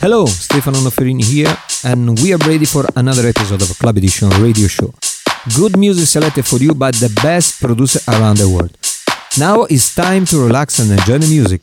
Hello, Stefano Noferini here, and we are ready for another episode of Club Edition radio show. Good music selected for you by the best producer around the world. Now it's time to relax and enjoy the music.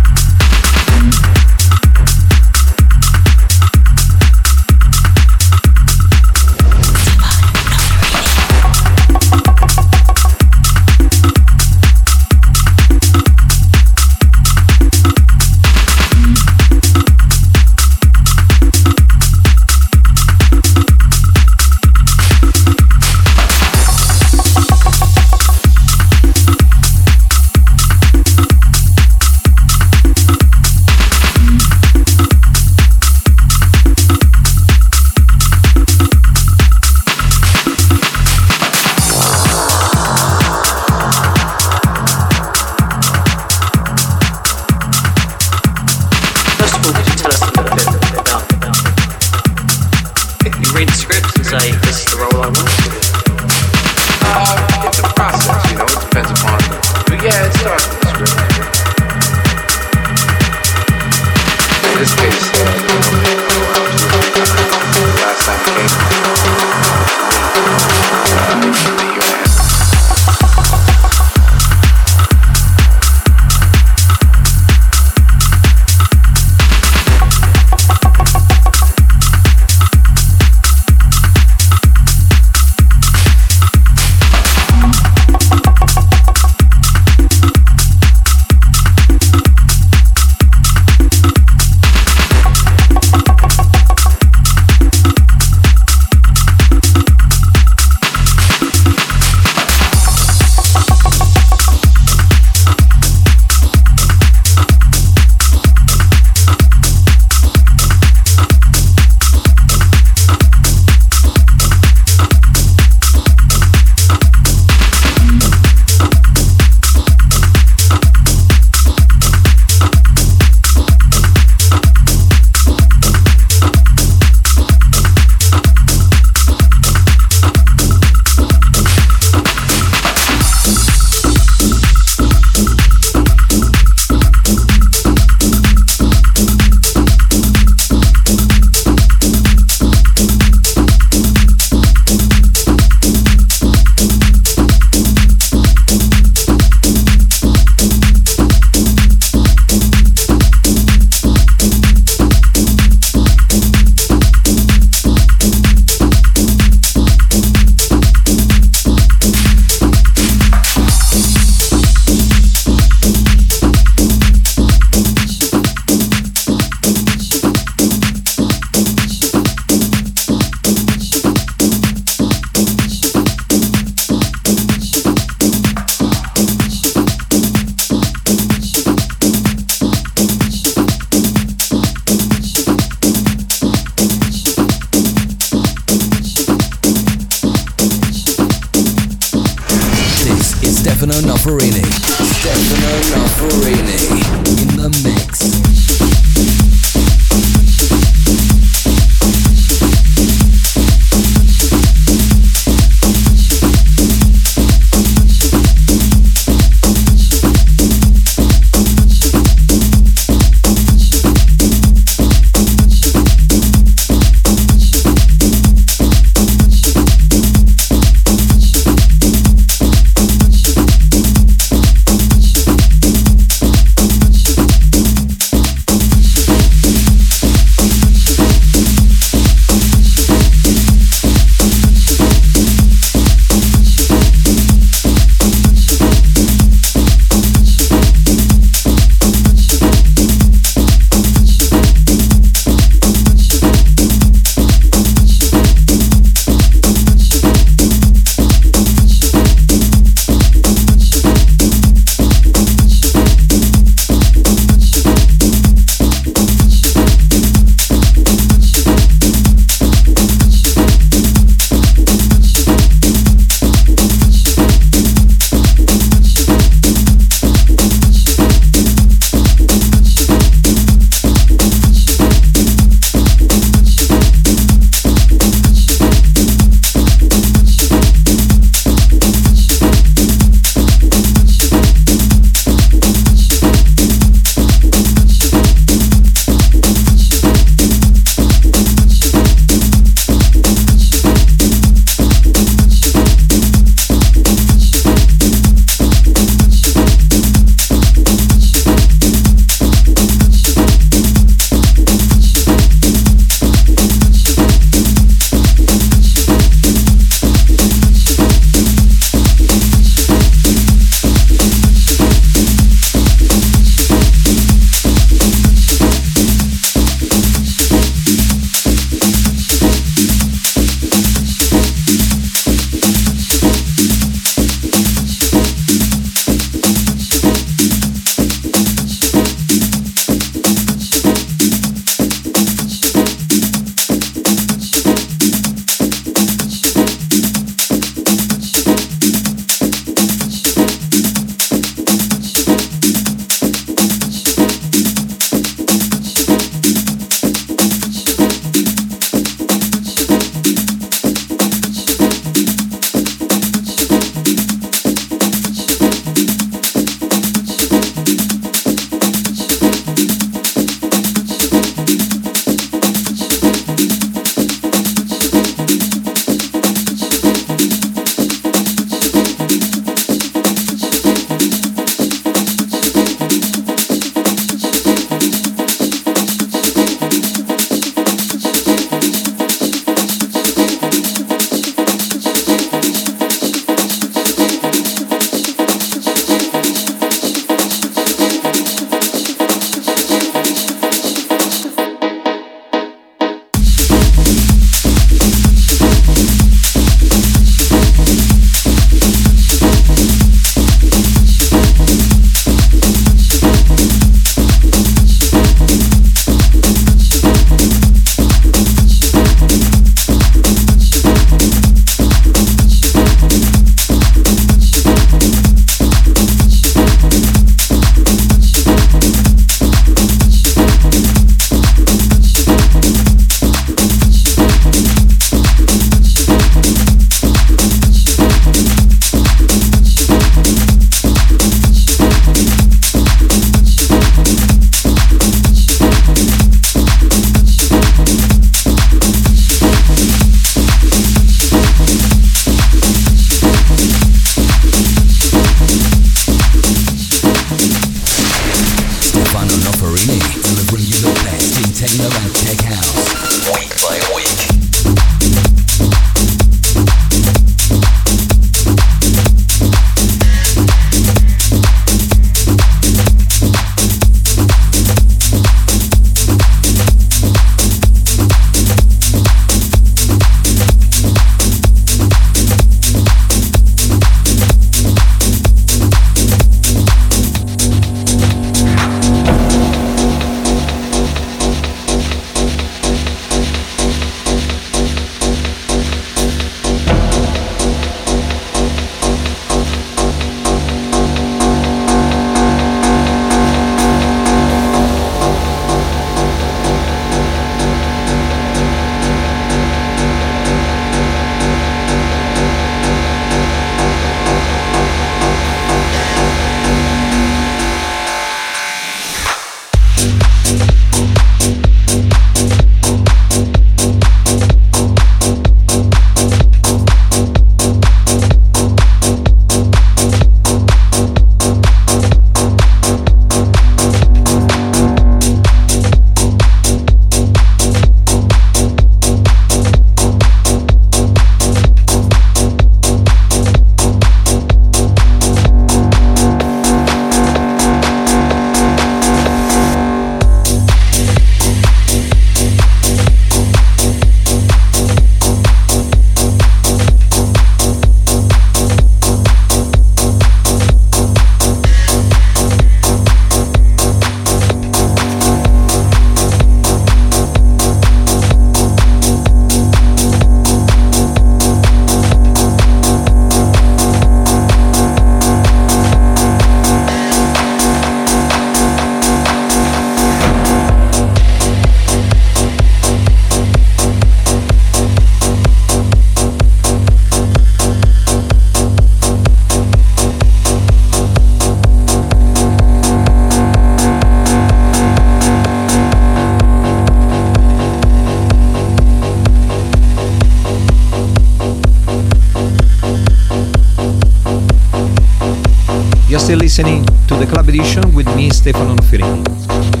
Listening to the club edition with me, Stefano Noferini.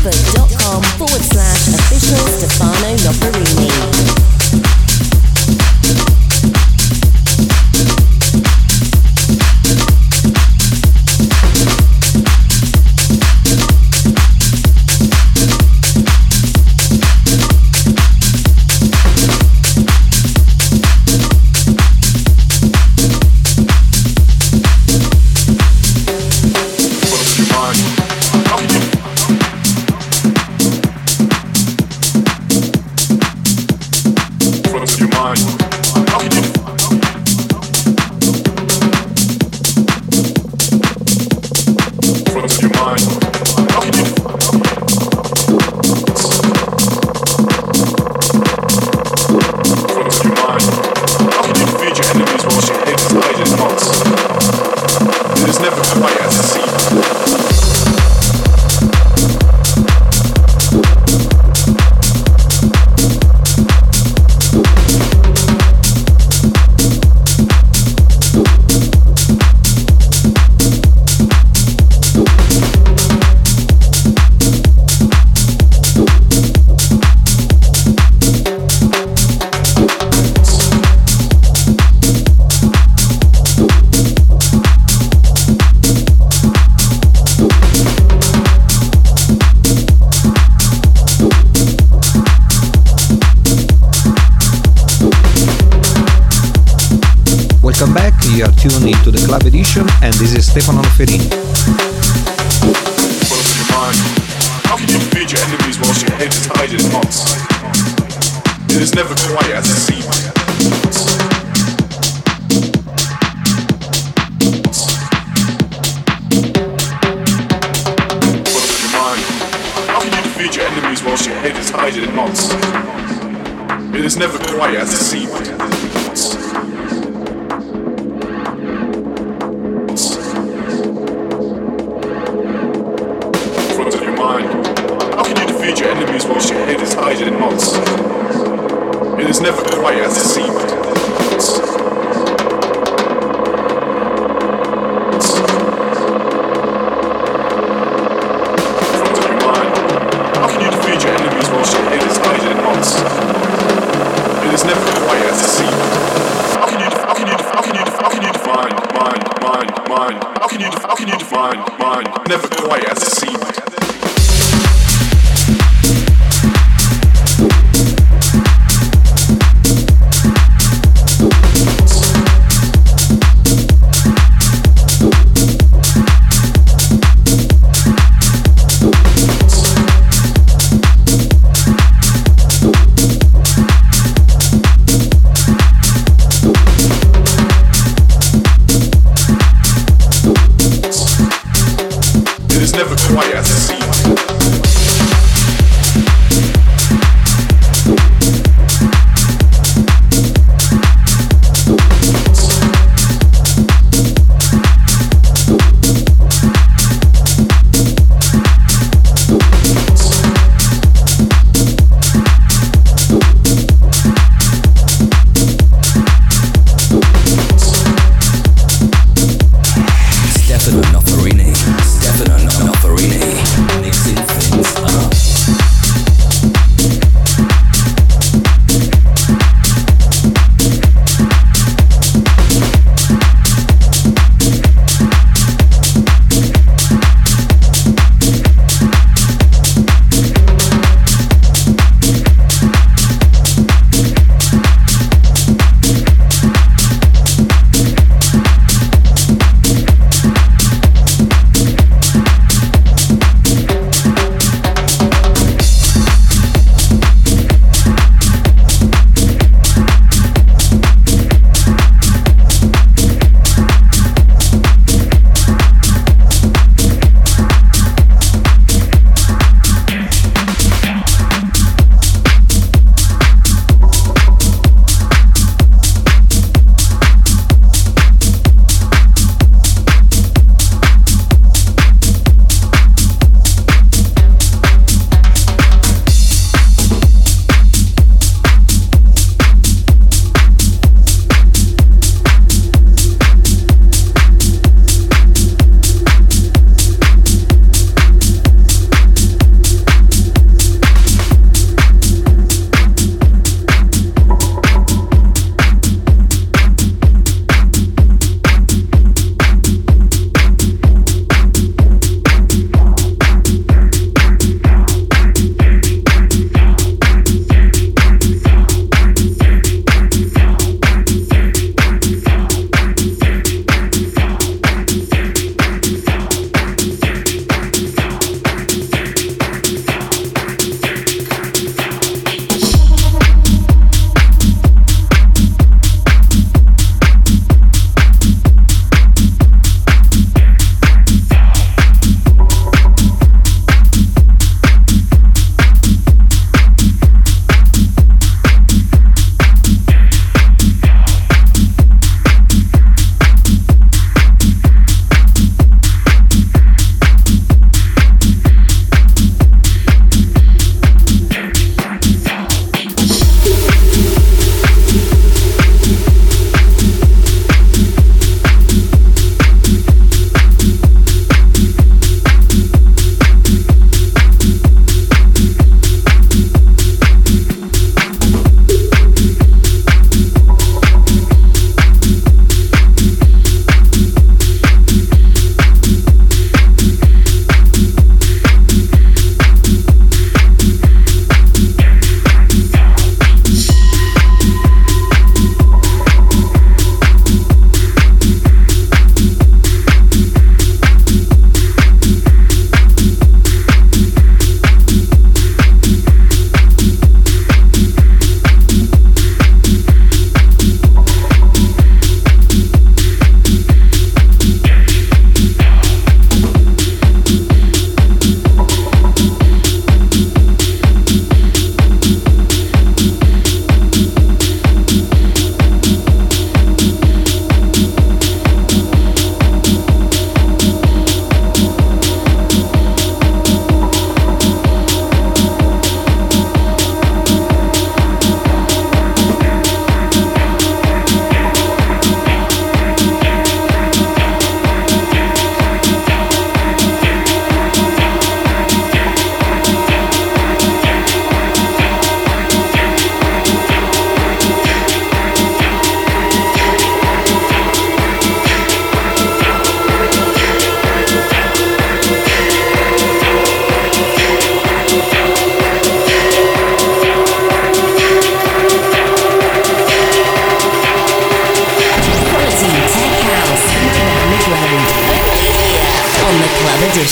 facebook.com forward slash officials never quite as it seems.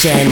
Edition.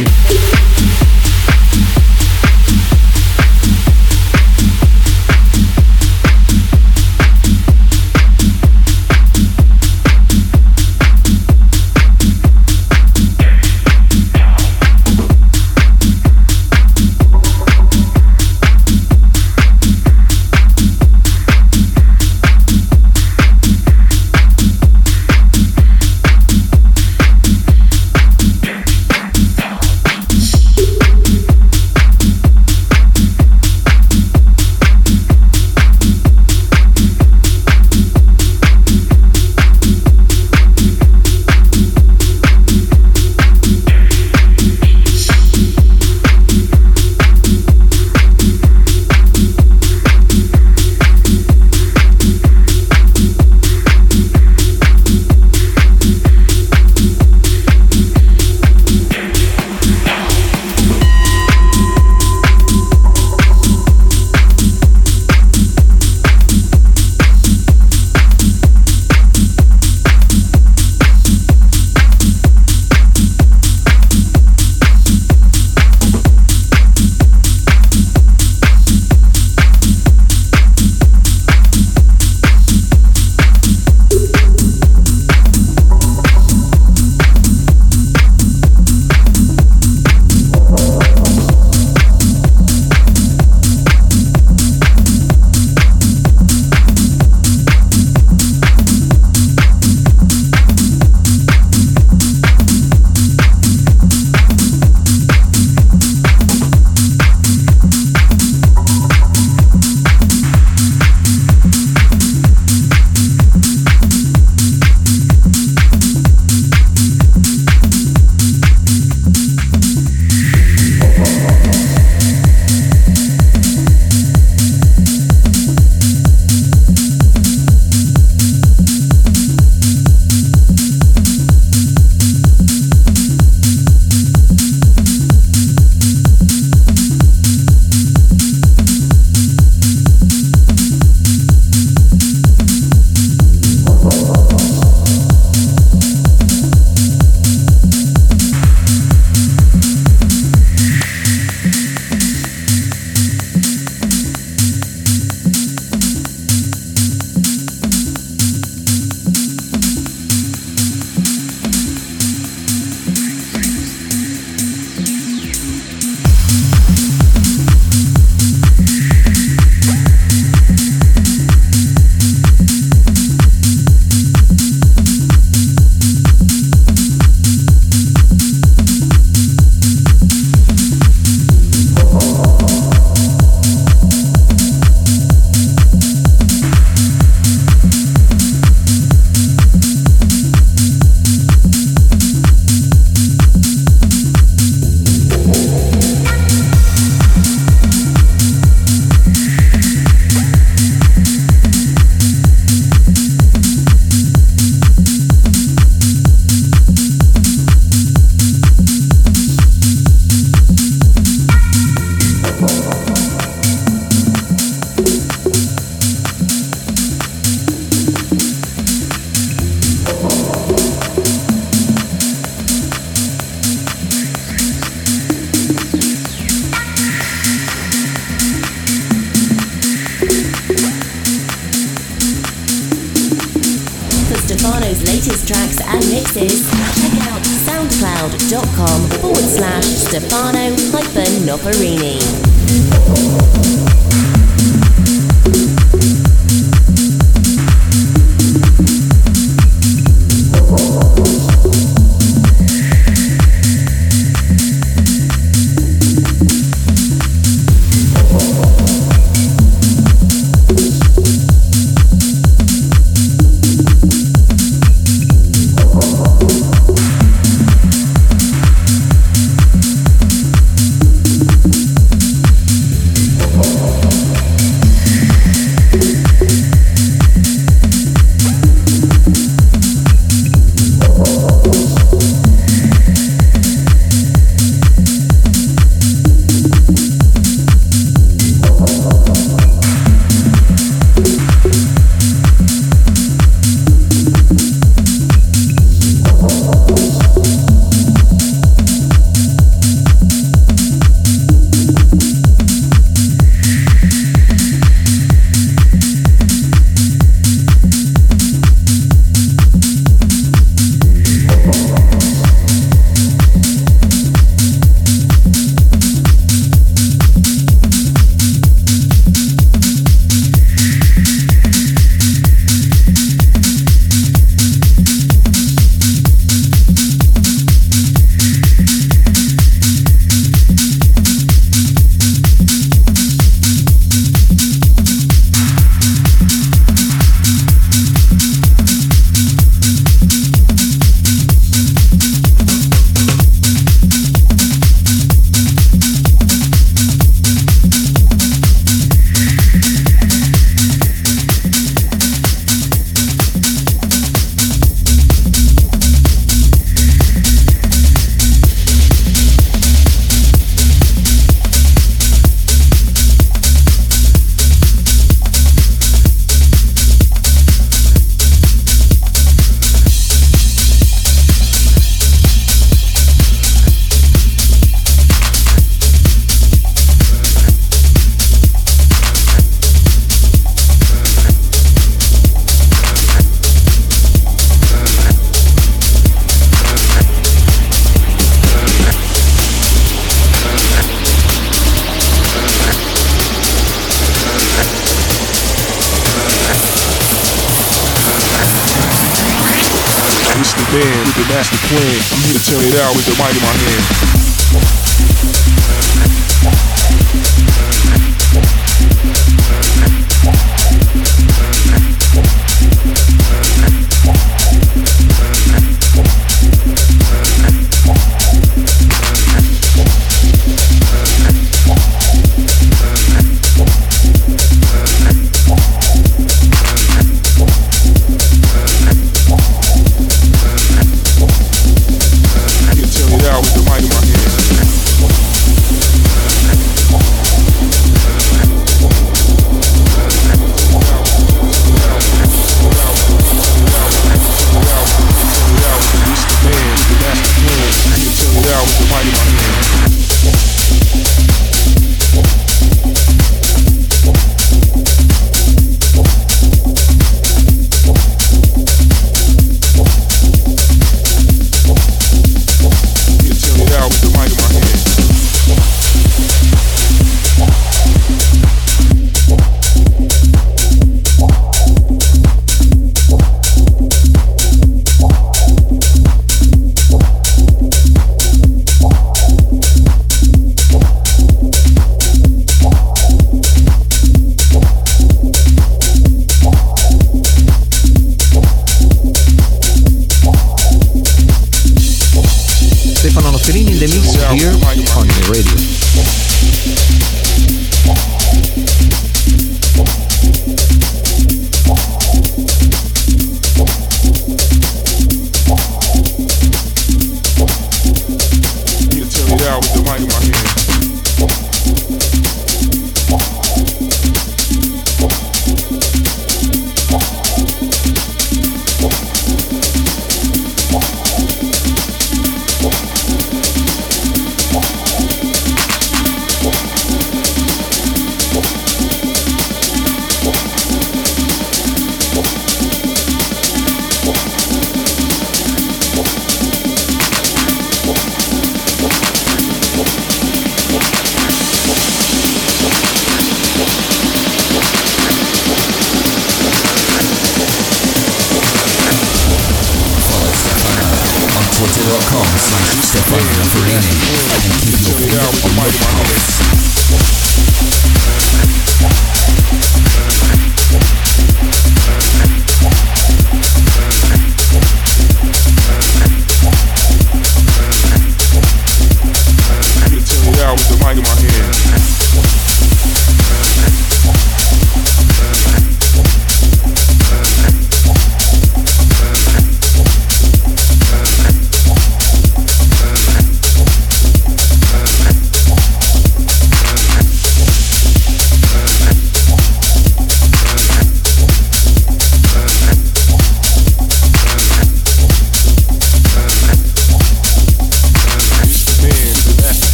Noferini and keep your Turn it out with the finger on the my pulse.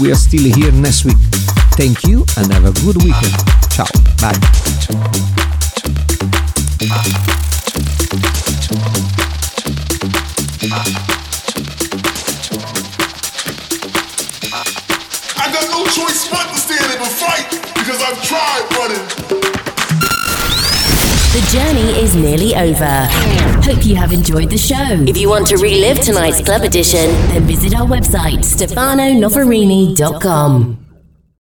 We are still here next week. Thank you and have a good weekend. Ciao. Bye. Is nearly over. Hope you have enjoyed the show. If you want to relive tonight's club edition, then visit our website, stefanonoferini.com.